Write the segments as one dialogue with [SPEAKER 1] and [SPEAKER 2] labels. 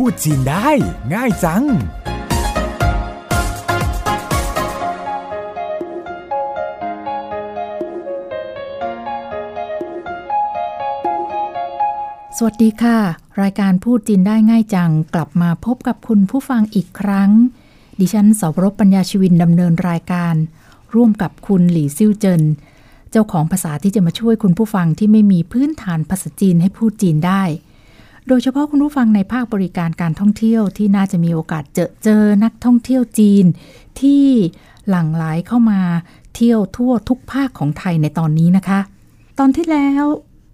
[SPEAKER 1] พูดจีนได้ ง่ายจัง
[SPEAKER 2] สวัสดีค่ะ รายการพูดจีนได้ง่ายจัง กลับมาพบกับคุณผู้ฟังอีกครั้ง ดิฉันสาวรบปัญญาชีวินดำเนินรายการ ร่วมกับคุณหลี่ซิ่วเจินเจ้าของภาษาที่จะมาช่วยคุณผู้ฟังที่ไม่มีพื้นฐานภาษาจีนให้พูดจีนได้ โดยเฉพาะคุณผู้ฟังในภาคบริการการท่องเที่ยวที่น่าจะมีโอกาสเจอเจอนักท่องเที่ยวจีน ที่หลั่งไหลเข้ามาเที่ยวทั่วทุกภาคของไทยในตอนนี้นะคะ ตอนที่แล้ว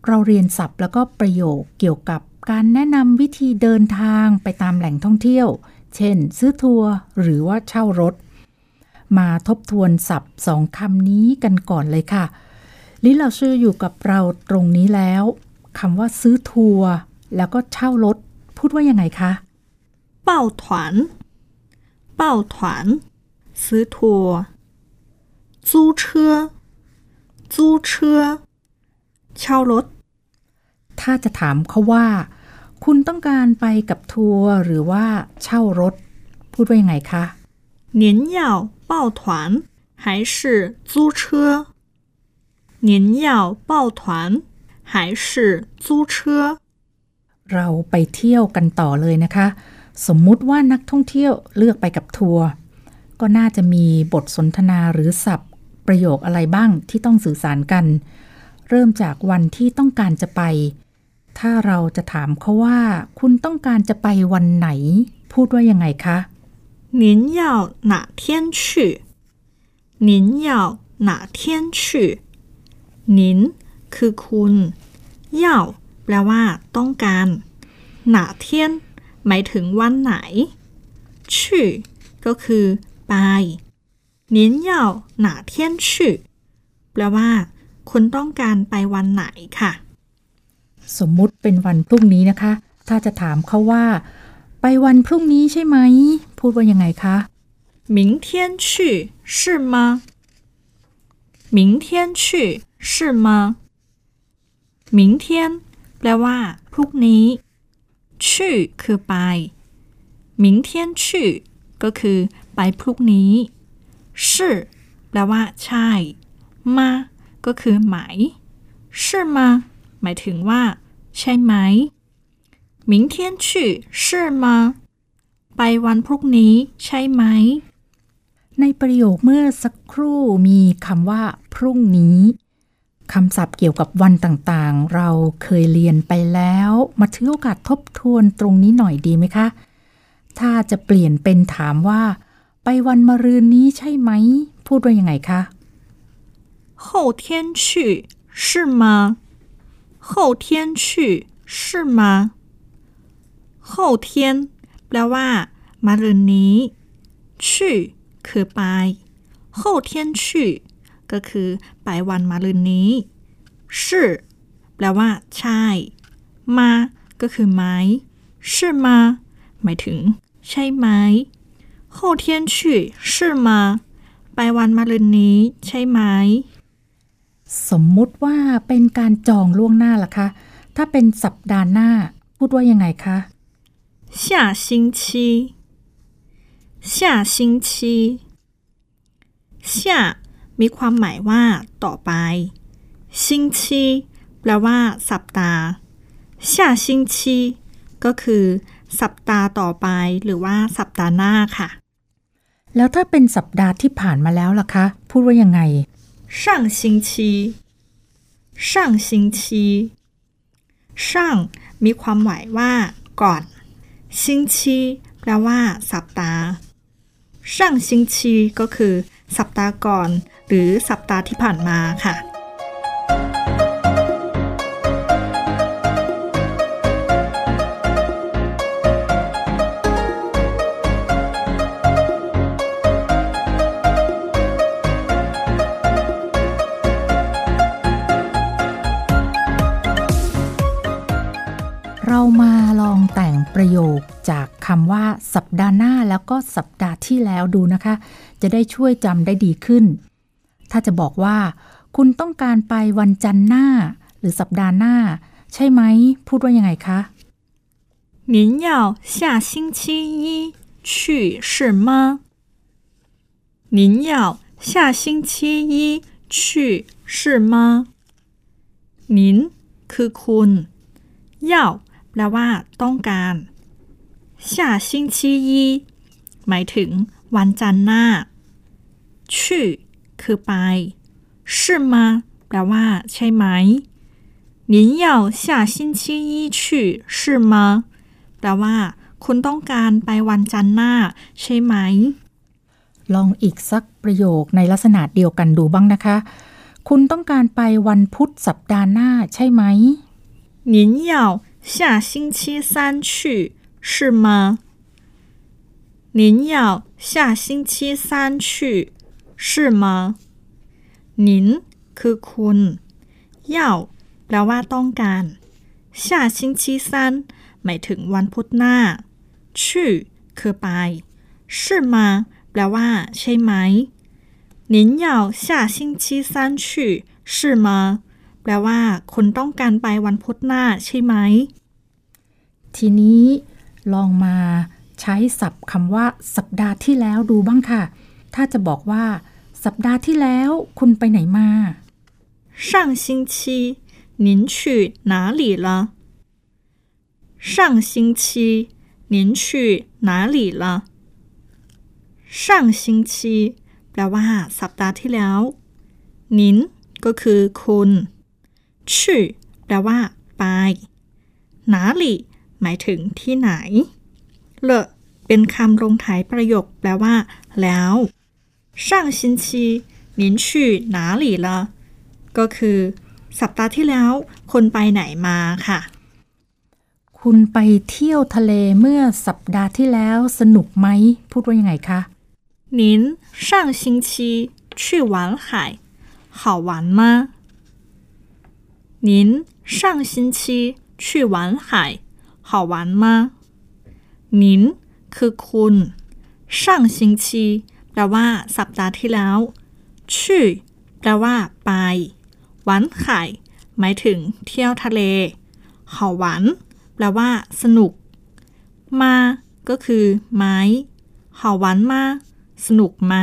[SPEAKER 2] เราเรียนศัพท์แล้วก็ประโยคเกี่ยวกับการแนะนำวิธีเดินทางไปตามแหล่งท่องเที่ยว เช่น ซื้อทัวร์หรือว่าเช่ารถ มาทบทวนศัพท์สองคำนี้กันก่อนเลยค่ะ李老师 อยู่กับเราตรงนี้แล้วคำว่าซื้อทัวร์ แล้วก็เช่ารถ พูดว่ายังไงคะ
[SPEAKER 3] 抱团抱团ซื้อทัวร์租车租车เช่ารถ
[SPEAKER 2] ถ้าจะถามเขาว่า คุณต้องการไปกับทัวร์หรือว่าเช่ารถ พูดว่ายังไงคะ
[SPEAKER 3] 您要抱团还是租车？您要抱团还是租车？
[SPEAKER 2] เราไปเที่ยวกันต่อเลยนะคะ สมมุติว่านักท่องเที่ยวเลือกไปกับทัวร์ก็น่าจะมีบทสนทนาหรือศัพท์ ประโยคอะไรบ้างที่ต้องสื่อสารกัน เริ่มจากวันที่ต้องการจะไป ถ้าเราจะถามเขาว่า คุณต้องการจะไปวันไหน พูดว่ายังไงคะ
[SPEAKER 3] 您要哪天去？您要哪天去？您คือคุณ要 แปลว่า ต้องการหนาเทียนหมายถึงวันไหนชื่อก็คือ ไป您要哪天去แปลว่า คุณต้องการไปวันไหนค่ะ
[SPEAKER 2] สมมุติเป็นวันพรุ่งนี้นะคะ ถ้าจะถามเขาว่า ไปวันพรุ่งนี้ใช่ไหม พูดว่ายังไงคะ
[SPEAKER 3] 明天去是吗？明天去是吗？明天 แปลว่า พรุ่งนี้ชื่อคือไป明天去ก็คือ ไปพรุ่งนี้是แปลว่า ใช่มาก็คือไหม是吗หมายถึงว่า ใช่ไหม明天去是吗ไปวันพรุ่งนี้ใช่ไหม
[SPEAKER 2] ในประโยคเมื่อสักครู่มีคำว่า พรุ่งนี้ คำศัพท์เกี่ยวกับวันต่างๆ เราเคยเรียนไปแล้ว มาถือโอกาสทบทวนตรงนี้หน่อยดีไหมคะ ถ้าจะเปลี่ยนเป็นถามว่า ไปวันมะรืนนี้ใช่ไหม พูดว่ายังไงคะ
[SPEAKER 3] 后天去是吗？后天去是吗？后天แปลว่า มะรืนนี้去คือไป后天去 ก็คือ ไปวันมะรืนนี้是แปลว่า ใช่ มาก็คือไหม是吗หมายถึง ใช่ไหม后天去是吗ไปวันมะรืนนี้ ใช่ไหม
[SPEAKER 2] สมมุติว่าเป็นการจองล่วงหน้าล่ะคะ ถ้าเป็นสัปดาห์หน้า พูดว่ายังไงคะ
[SPEAKER 3] 下星期，下星期下 มีความหมายว่า ต่อไป星期แปลว่า สัปดาห์下星期ก็คือ สัปดาห์ต่อไป หรือว่า สัปดาห์หน้าค่ะ
[SPEAKER 2] แล้วถ้าเป็นสัปดาห์ที่ผ่านมาแล้วล่ะคะ พูดว่ายังไง
[SPEAKER 3] 上星期上星期上มีความหมายว่า ก่อน星期แปลว่า สัปดาห์上星期ก็คือ สัปดาห์ก่อน หรือสัปดาห์ที่ผ่านมาค่ะ
[SPEAKER 2] เรามาลองแต่งประโยคจากคำว่าสัปดาห์หน้าแล้วก็สัปดาห์ที่แล้วดูนะคะ จะได้ช่วยจำได้ดีขึ้น ถ้าจะบอกว่า คุณต้องการไปวันจันทร์หน้า หรือสัปดาห์หน้า ใช่ไหม พูดว่ายังไงคะ
[SPEAKER 3] 您要下星期一去是吗？您要下星期一去是吗？您คือคุณ要แปลว่า ต้องการ下星期一หมายถึง วันจันทร์หน้า去 คือไป是吗แปลว่า ใช่ไหม您要下星期一去是吗แปลว่า คุณต้องการไปวันจันทร์หน้า ใช่ไหม
[SPEAKER 2] ลองอีกสักประโยคในลักษณะเดียวกันดูบ้างนะคะ คุณต้องการไปวันพุธสัปดาห์หน้าใช่ไหม
[SPEAKER 3] 您要下星期三去是吗？您要下星期三去 是吗？您คือคุณ要แปลว่าต้องการ下星期三หมายถึงวันพุธหน้า去คือไป是吗แปลว่า ใช่ไหม您要下星期三去是吗แปลว่า คุณต้องการไปวันพุธหน้าใช่ไหม
[SPEAKER 2] ทีนี้ลองมาใช้ศัพท์คำว่า สัปดาห์ที่แล้วดูบ้างค่ะ ถ้าจะบอกว่า สัปดาห์ที่แล้ว คุณไปไหนมา
[SPEAKER 3] 上星期您去哪里了上星期您去哪里了上星期แปลว่า สัปดาห์ที่แล้วนินก็คือ คุณชื่อแปลว่า ไปหนาหลี่หมายถึงที่ไหน เลเป็นคำลงท้ายประโยค แปลว่า แล้ว 上星期您去哪里了ก็คือ สัปดาห์ที่แล้ว คนไปไหนมาค่ะ
[SPEAKER 2] คุณไปเที่ยวทะเลเมื่อสัปดาห์ที่แล้วสนุกไหม พูดว่ายังไงคะ
[SPEAKER 3] 您上星期去玩海好玩吗您上星期去玩海好玩吗您คือคุณ上星期 แปลว่า สัปดาห์ที่แล้วชื่อแปลว่า ไปหวานไข่หมายถึง เที่ยวทะเลเห่าหวานแปลว่า สนุก มา ก็คือ ไม้เห่าหวานมา สนุกไหม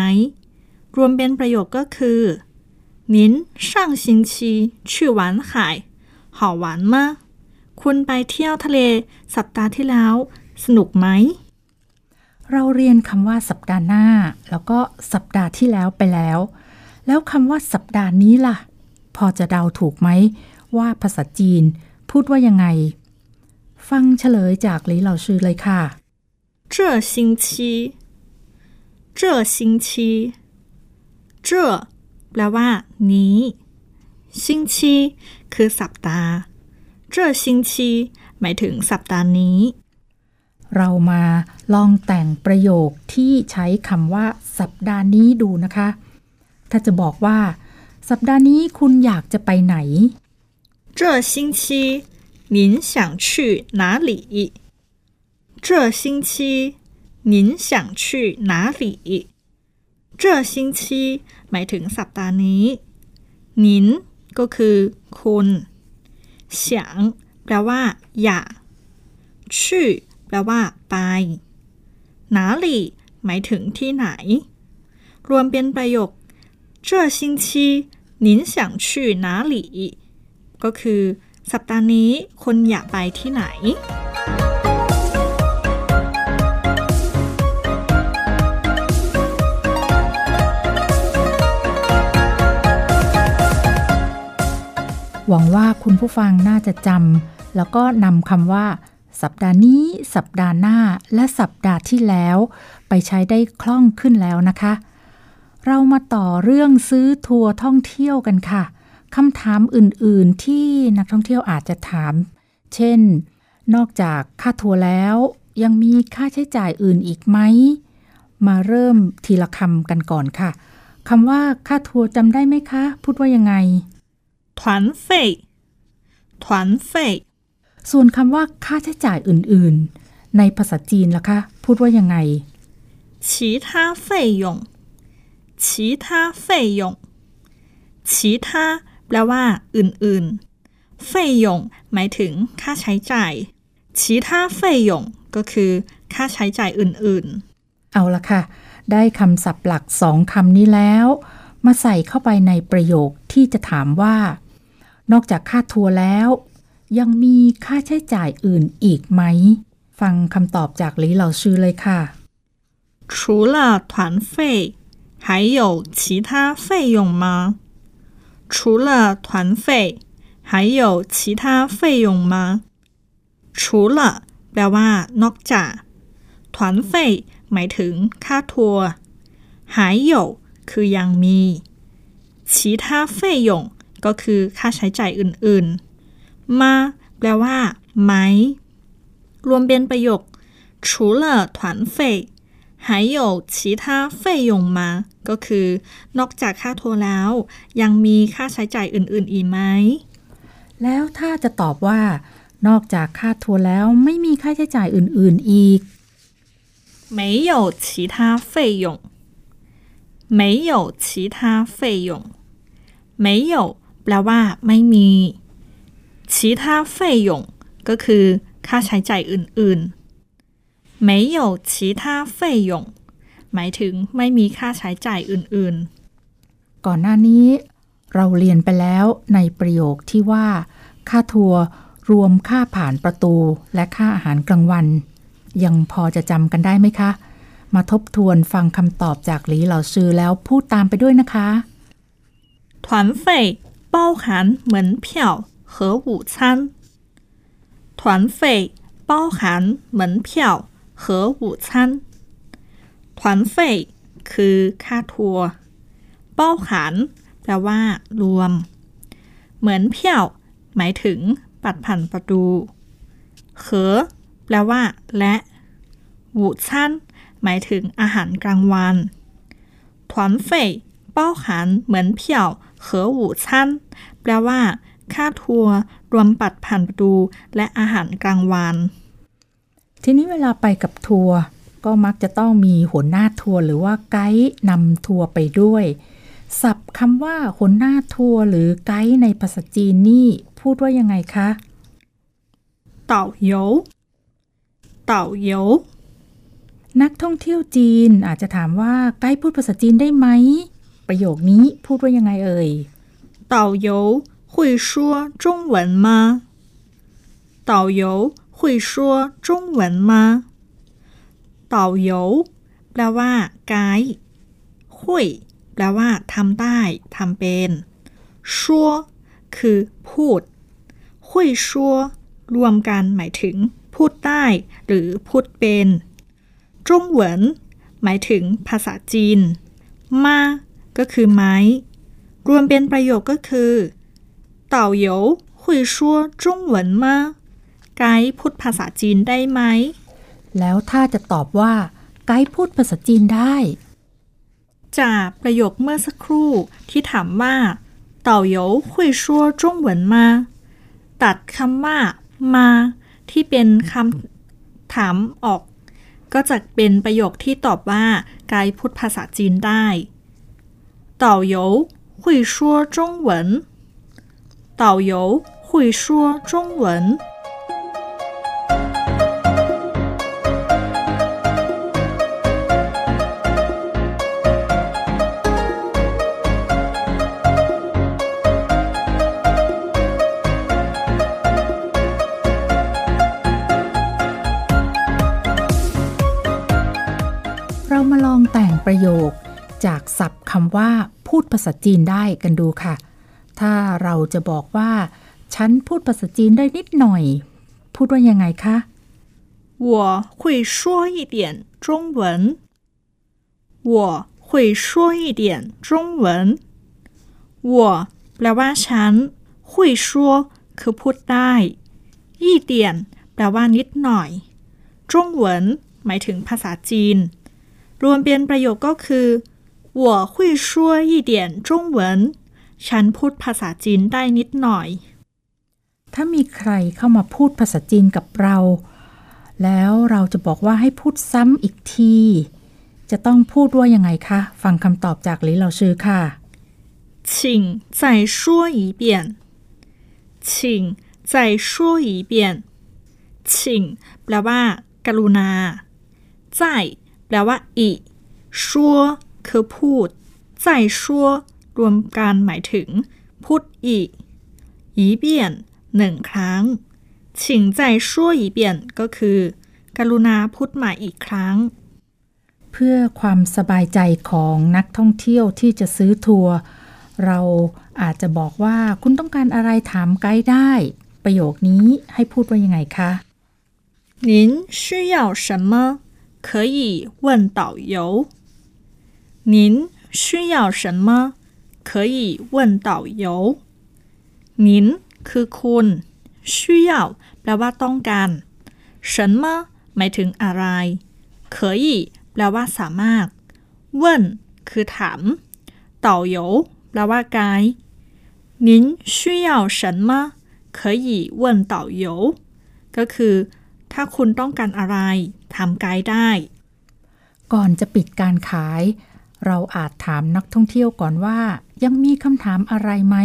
[SPEAKER 3] รวมเป็นประโยคก็คือ您上星期去玩海好玩吗คุณไปเที่ยวทะเล สัปดาห์ที่แล้ว สนุกไหม
[SPEAKER 2] เราเรียนคำว่าสัปดาห์หน้า แล้วก็สัปดาห์ที่แล้วไปแล้ว แล้วคำว่าสัปดาห์นี้ล่ะ พอจะเดาถูกไหม ว่าภาษาจีน พูดว่ายังไง ฟังเฉลยจากหลีเหล่าชื่อเลยค่ะ
[SPEAKER 3] 这星期这星期这แปลว่า นี้星期คือสัปดาห์这星期หมายถึงสัปดาห์นี้
[SPEAKER 2] เรามาลองแต่งประโยคที่ใช้คำว่า สัปดาห์นี้ดูนะคะ ถ้าจะบอกว่า สัปดาห์นี้คุณอยากจะไปไหน
[SPEAKER 3] 这星期您想去哪里这星期您想去哪里这星期หมายถึงสัปดาห์นี้นินก็คือ คุณ想แปลว่า อยากชื่อ แปลว่า ไปหนาหลี่หมายถึงที่ไหน รวมเป็นประโยค这星期您想去哪里ก็คือ สัปดาห์นี้คนอยากไปที่ไหน
[SPEAKER 2] หวังว่าคุณผู้ฟังน่าจะจำแล้วก็นำคำว่า สัปดาห์นี้สัปดาห์หน้าและสัปดาห์ที่แล้ว ไปใช้ได้คล่องขึ้นแล้วนะคะ เรามาต่อเรื่องซื้อทัวร์ท่องเที่ยวกันค่ะคำถามอื่นๆที่นักท่องเที่ยวอาจจะถาม เช่น นอกจากค่าทัวร์แล้ว ยังมีค่าใช้จ่ายอื่นอีกไหม มาเริ่มทีละคำกันก่อนค่ะคำว่าค่าทัวร์จำได้ไหมคะ พูดว่ายังไง
[SPEAKER 3] 团费团费
[SPEAKER 2] ส่วนคำว่าค่าใช้จ่ายอื่นๆ ในภาษาจีนล่ะคะ พูดว่ายังไง
[SPEAKER 3] 其他费用其他费用其他แปลว่า อื่นๆ费用หมายถึงค่าใช้จ่าย其 其他费用ก็คือค่าใช้จ่ายอื่น
[SPEAKER 2] เอาละค่ะ ได้คำศัพท์หลักสองคำนี้แล้ว มาใส่เข้าไปในประโยคที่จะถามว่า นอกจากค่าทัวร์แล้ว ยังมีค่าใช้จ่ายอื่นอีกไหม ฟังคำตอบจากหลีเหล่าชื่อเลยค่ะ
[SPEAKER 3] ๆ除了团费还有其他费用吗除了团费还有其他费用吗除了แปลว่า นอกจาก团费หมายถึงค่าทัวร์还有คือยังมี其他费用ก็คือค่าใช้จ่ายอื่นๆ มาแปลว่า ไหม รวมเป็นประโยค除了团费还有其他费用吗ก็คือ นอกจากค่าทัวร์แล้ว ยังมีค่าใช้จ่ายอื่นๆ อีกไหม
[SPEAKER 2] แล้วถ้าจะตอบว่า นอกจากค่าทัวร์แล้วไม่มีค่าใช้จ่ายอื่นๆอีก
[SPEAKER 3] 没有其他费用没有其他费用没有แปลว่า ไม่มี 其他费用ก็คือ ค่าใช้จ่ายอื่นๆ没有其他费用หมายถึงไม่มีค่าใช้จ่ายอื่น
[SPEAKER 2] ก่อนหน้านี้ เราเรียนไปแล้วในประโยคที่ว่า ค่าทัวร์รวมค่าผ่านประตูและค่าอาหารกลางวัน ยังพอจะจำกันได้ไหมคะ มาทบทวนฟังคำตอบจากหลีเหล่าซือแล้วพูดตามไปด้วยนะคะ
[SPEAKER 3] ๆ团费包含门票 和午餐团费包含门票和午餐团费คือค่าทัวร์เป้าขานแปลว่า รวม เหมือนเพียวหมายถึงปัดผ่านประตูเขอแปลว่า และหูชั้นหมายถึงอาหารกลางวัน团费包含门票和午餐แปลว่า ค่าทัวร์รวมปัดผ่านประตู และอาหารกลางวานัน
[SPEAKER 2] ทีนี้เวลาไปกับทัวร์ก็มักจะต้องมีหัวหน้าทัวร์หรือว่าไกด์นำทัวร์ไปด้วยศัพท์คำว่าหัวหน้าทัวร์หรือไกด์ในภาษาจีนนี่พูดว่ายังไงคะ
[SPEAKER 3] เต่าโยเต่าโย
[SPEAKER 2] นักท่องเที่ยวจีนอาจจะถามว่าไกด์พูดภาษาจีนได้ไหม ประโยคนี้พูดว่ายังไงเอ่ย
[SPEAKER 3] เต่าโย 会说中文吗导游会说中文吗导游แปลว่า ไกด์หุยแปลว่าทำได้ทำเป็นชัวคือ พูดหุยชัวรวมกันหมายถึง พูดได้ หรือพูดเป็นจงเหวินหมายถึง ภาษาจีน มา ก็คือไหมรวมเป็นประโยคก็คือ ต่าเหยวคุยชั่ไกด์พูดภาษาจีนได้ไหม
[SPEAKER 2] แล้วถ้าจะตอบว่า ไกด์พูดภาษาจีนได้
[SPEAKER 3] จากประโยคเมื่อสักครู่ที่ถามว่าเต่าเหยวคุยชั่ตัดคำว่ามา ที่เป็นคำถามออก ก็จะเป็นประโยคที่ตอบว่า ไกด์พูดภาษาจีนได้เต่าเหยวคุยชั่ 导游会说中文
[SPEAKER 2] เรามาลองแต่งประโยคจากศัพท์คำว่าพูดภาษาจีนได้กันดูค่ะ ถ้าเราจะบอกว่า ฉันพูดภาษาจีนได้นิดหน่อย พูดว่ายังไงคะ
[SPEAKER 3] 我会说一点中文。我会说一点中文。我แปลว่าฉัน会说คือพูดได้一点แปลว่านิดหน่อย中文หมายถึงภาษาจีน รวมเป็นประโยคก็คือ我会说一点中文 ฉันพูดภาษาจีนได้นิดหน่อย
[SPEAKER 2] ถ้ามีใครเข้ามาพูดภาษาจีนกับเรา แล้วเราจะบอกว่าให้พูดซ้ำอีกที จะต้องพูดว่ายังไงคะ ฟังคำตอบจากหลีเหล่าชื่อค่ะ
[SPEAKER 3] 请再说一遍，请再说一遍。请 ชิงแปลว่า กรุณา在แปลว่า อีกชัวคือพูด在ชัว รวมกันหมายถึง พูดอีก一遍หนึ่งครั้ง请再说一遍ก็คือ กรุณาพูดใหม่อีกครั้ง
[SPEAKER 2] เพื่อความสบายใจของนักท่องเที่ยวที่จะซื้อทัวร์เราอาจจะบอกว่าคุณต้องการอะไรถามไกด์ได้ ประโยคนี้ให้พูดว่ายังไงคะ
[SPEAKER 3] 您需要什么可以问导游您需要什么 可以问导游您คือคุณ需要แปลว่าต้องการ什么หมายถึงอะไร可以แปลว่าสามารถ问คือถาม导游แปลว่าไกด์您需要什么可以问导游ก็คือ ถ้าคุณต้องการอะไรถามไกด์ได้
[SPEAKER 2] ก่อนจะปิดการขาย เราอาจถามนักท่องเที่ยวก่อนว่า ยังมีคำถามอะไรไหม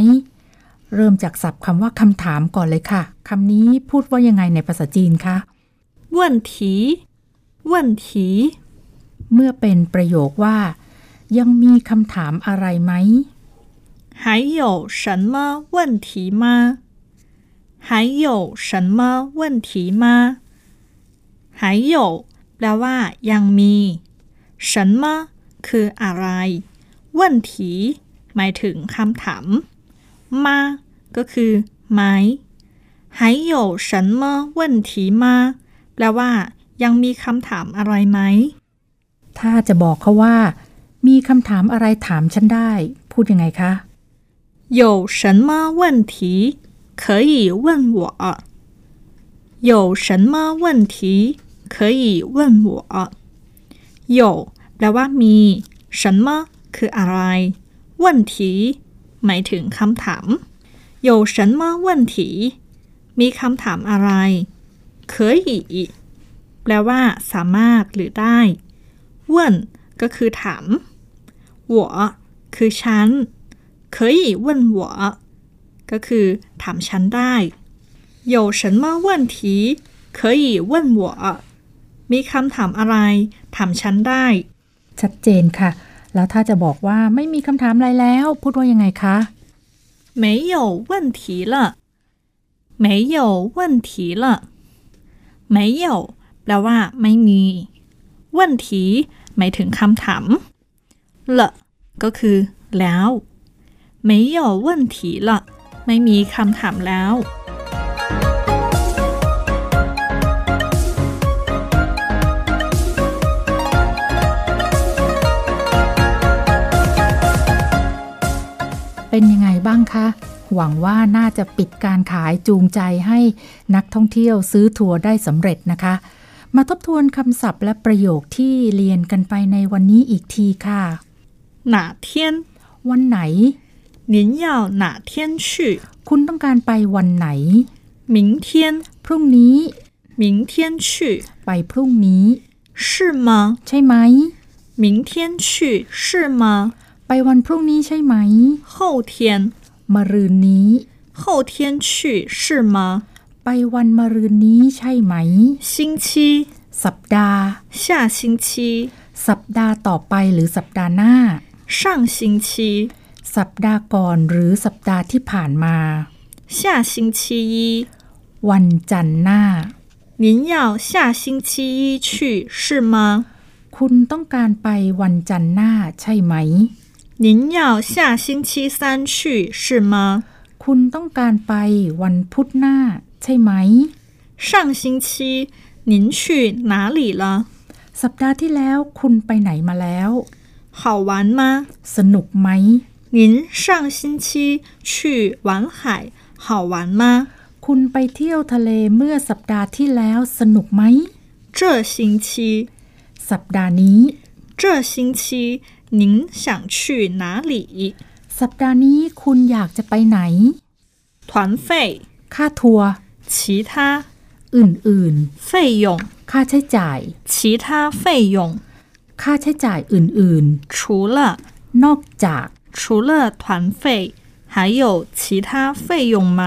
[SPEAKER 2] เริ่มจากศัพท์คำว่าคำถามก่อนเลยค่ะคำนี้พูดว่ายังไงในภาษาจีนคะ
[SPEAKER 3] 问题问题
[SPEAKER 2] เมื่อเป็นประโยคว่า ยังมีคำถามอะไรไหม
[SPEAKER 3] 还有什么问题吗还有什么问题吗还有แปลว่า ยังมี什么คืออะไร问题 หมายถึงคำถามมาก็คือไหม还有什么问题吗แปลว่า ยังมีคำถามอะไรไหม
[SPEAKER 2] ถ้าจะบอกเขาว่า มีคำถามอะไรถามฉันได้ พูดยังไงคะ
[SPEAKER 3] 有什么问题可以问我有什么问题可以问我有แปลว่า มี什么คืออะไร 问题หมายถึงคำถาม有什么问题มีคำถามอะไร可以แปลว่า สามารถหรือได้问ก็คือถาม我คือฉัน可以问我ก็คือ ถามฉันได้有什么问题可以问我มีคำถามอะไร ถามฉันได้
[SPEAKER 2] ชัดเจนค่ะ แล้วถ้าจะบอกว่าไม่มีคำถามอะไรแล้ว พูดว่ายังไงคะ
[SPEAKER 3] 没有问题了没有问题了没有แปลว่า ไม่มี问题หมายถึงคำถามละก็คือ แล้ว没有问题了ไม่มีคำถามแล้ว
[SPEAKER 2] เป็นยังไงบ้างคะ หวังว่าน่าจะปิดการขายจูงใจให้นักท่องเที่ยวซื้อทัวร์ได้สำเร็จนะคะมาทบทวนคำศัพท์และประโยคที่เรียนกันไปในวันนี้อีกทีค่ะ
[SPEAKER 3] 哪天
[SPEAKER 2] วันไหน
[SPEAKER 3] 您要哪天去
[SPEAKER 2] คุณต้องการไปวันไหน
[SPEAKER 3] 明天
[SPEAKER 2] พรุ่งนี้
[SPEAKER 3] 明天去
[SPEAKER 2] ไปพรุ่งนี้
[SPEAKER 3] 是吗
[SPEAKER 2] ใช่ไหม
[SPEAKER 3] 明天去是吗
[SPEAKER 2] ไปวันพรุ่งนี้ใช่ไหม
[SPEAKER 3] 后天
[SPEAKER 2] มะรืนนี้
[SPEAKER 3] 后天去是吗
[SPEAKER 2] ไปวันมะรืนนี้ใช่ไหม
[SPEAKER 3] 星期
[SPEAKER 2] สัปดาห์
[SPEAKER 3] 下星期
[SPEAKER 2] สัปดาห์ต่อไปหรือสัปดาห์หน้า
[SPEAKER 3] 上星期
[SPEAKER 2] สัปดาห์ก่อนหรือสัปดาห์ที่ผ่านมา
[SPEAKER 3] 下星期一
[SPEAKER 2] วันจันทร์หน้า
[SPEAKER 3] 您要下星期一去是吗
[SPEAKER 2] คุณต้องการไปวันจันทร์หน้าใช่ไหม
[SPEAKER 3] 您要下星期三去是吗
[SPEAKER 2] คุณต้องการไปวันพุธหน้าใช่ไหม
[SPEAKER 3] 上星期您去哪里了
[SPEAKER 2] สัปดาห์ที่แล้วคุณไปไหนมาแล้ว
[SPEAKER 3] 好玩吗
[SPEAKER 2] สนุกไหม
[SPEAKER 3] 您上星期去玩海好玩吗
[SPEAKER 2] คุณไปเที่ยวทะเลเมื่อสัปดาห์ที่แล้วสนุกไหม
[SPEAKER 3] 这星期
[SPEAKER 2] สัปดาห์นี้
[SPEAKER 3] 这星期 您想去哪里
[SPEAKER 2] สัปดาห์นี้คุณอยากจะไปไหน
[SPEAKER 3] 团费
[SPEAKER 2] ค่าทัวร์
[SPEAKER 3] 其他
[SPEAKER 2] อื่น
[SPEAKER 3] ๆ费用
[SPEAKER 2] ค่าใช้จ่าย
[SPEAKER 3] 其他费用
[SPEAKER 2] ค่าใช้จ่ายอื่น
[SPEAKER 3] ๆ除了
[SPEAKER 2] นอกจาก
[SPEAKER 3] 除了团费还有其他费用吗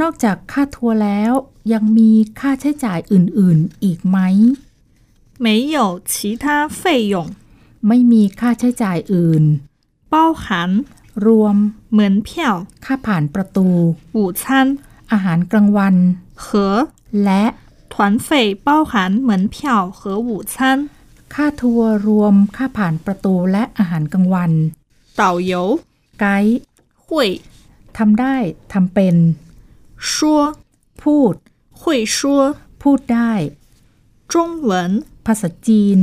[SPEAKER 2] นอกจากค่าทัวร์แล้ว ยังมีค่าใช้จ่ายอื่นๆ อีกไหม
[SPEAKER 3] 没有其他费用，
[SPEAKER 2] ไม่มีค่าใช้จ่ายอื่น
[SPEAKER 3] 包含
[SPEAKER 2] รวม
[SPEAKER 3] 门票、
[SPEAKER 2] ค่าผ่านประตู
[SPEAKER 3] 午餐
[SPEAKER 2] อาหารกลางวัน
[SPEAKER 3] 和
[SPEAKER 2] และ
[SPEAKER 3] 团费，包含门票和午餐。
[SPEAKER 2] ค่าทัวร์รวม ค่าผ่านประตูและอาหารกลางวัน
[SPEAKER 3] 导游
[SPEAKER 2] ไกด์
[SPEAKER 3] 会
[SPEAKER 2] ทำได้ทำเป็น
[SPEAKER 3] 说
[SPEAKER 2] พูด
[SPEAKER 3] 会说
[SPEAKER 2] พูดได้
[SPEAKER 3] 中文，
[SPEAKER 2] ภาษาจีน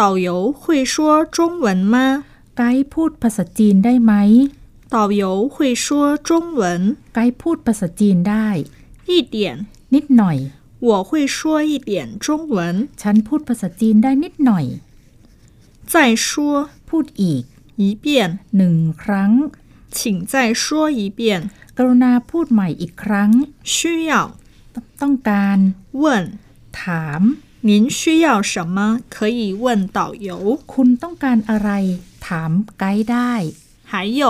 [SPEAKER 3] 导游会说中文吗？
[SPEAKER 2] ไกด์พูดภาษาจีนได้ไหม
[SPEAKER 3] 导游会说中文
[SPEAKER 2] ไกด์พูดภาษาจีนได้
[SPEAKER 3] 一点，
[SPEAKER 2] นิดหน่อย
[SPEAKER 3] 我会说一点中文。
[SPEAKER 2] ฉันพูดภาษาจีนได้นิดหน่อย
[SPEAKER 3] 再说
[SPEAKER 2] พูดอีก
[SPEAKER 3] 一遍，
[SPEAKER 2] หนึ่งครั้ง
[SPEAKER 3] 请再说一遍。
[SPEAKER 2] กรุณาพูดใหม่อีกครั้ง
[SPEAKER 3] 需要
[SPEAKER 2] ต้องการ
[SPEAKER 3] 问
[SPEAKER 2] ถาม
[SPEAKER 3] 您需要什么？可以问导游。
[SPEAKER 2] คุณต้องการอะไร ถามไกด์ได้
[SPEAKER 3] 还有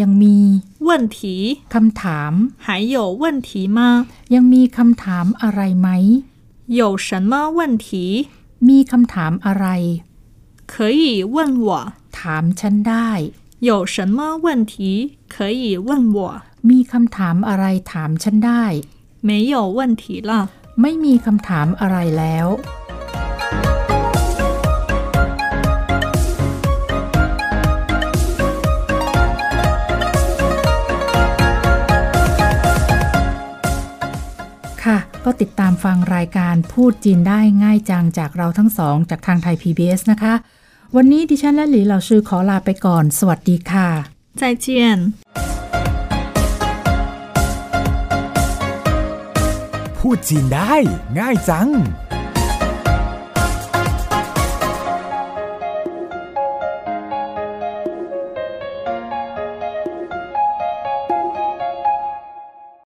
[SPEAKER 2] ยังมี
[SPEAKER 3] 问题，
[SPEAKER 2] คำถาม
[SPEAKER 3] 还有问题吗？
[SPEAKER 2] ยังมีคำถามอะไรไหม
[SPEAKER 3] 有什么问题？
[SPEAKER 2] มีคำถามอะไร
[SPEAKER 3] 可以问我。
[SPEAKER 2] ถามฉันได้
[SPEAKER 3] 有什么问题可以问我？
[SPEAKER 2] มีคำถามอะไรถามฉันได้
[SPEAKER 3] 没有问题了。
[SPEAKER 2] ไม่มีคำถามอะไรแล้ว ค่ะ ก็ติดตามฟังรายการพูดจีนได้ง่ายจังจากเราทั้งสอง จากทางไทย PBS นะคะ วันนี้ดิฉันและหลีเหล่าชื่อขอลาไปก่อน สวัสดีค่ะ
[SPEAKER 3] 再见。
[SPEAKER 1] พูดจีนได้ ง่ายจัง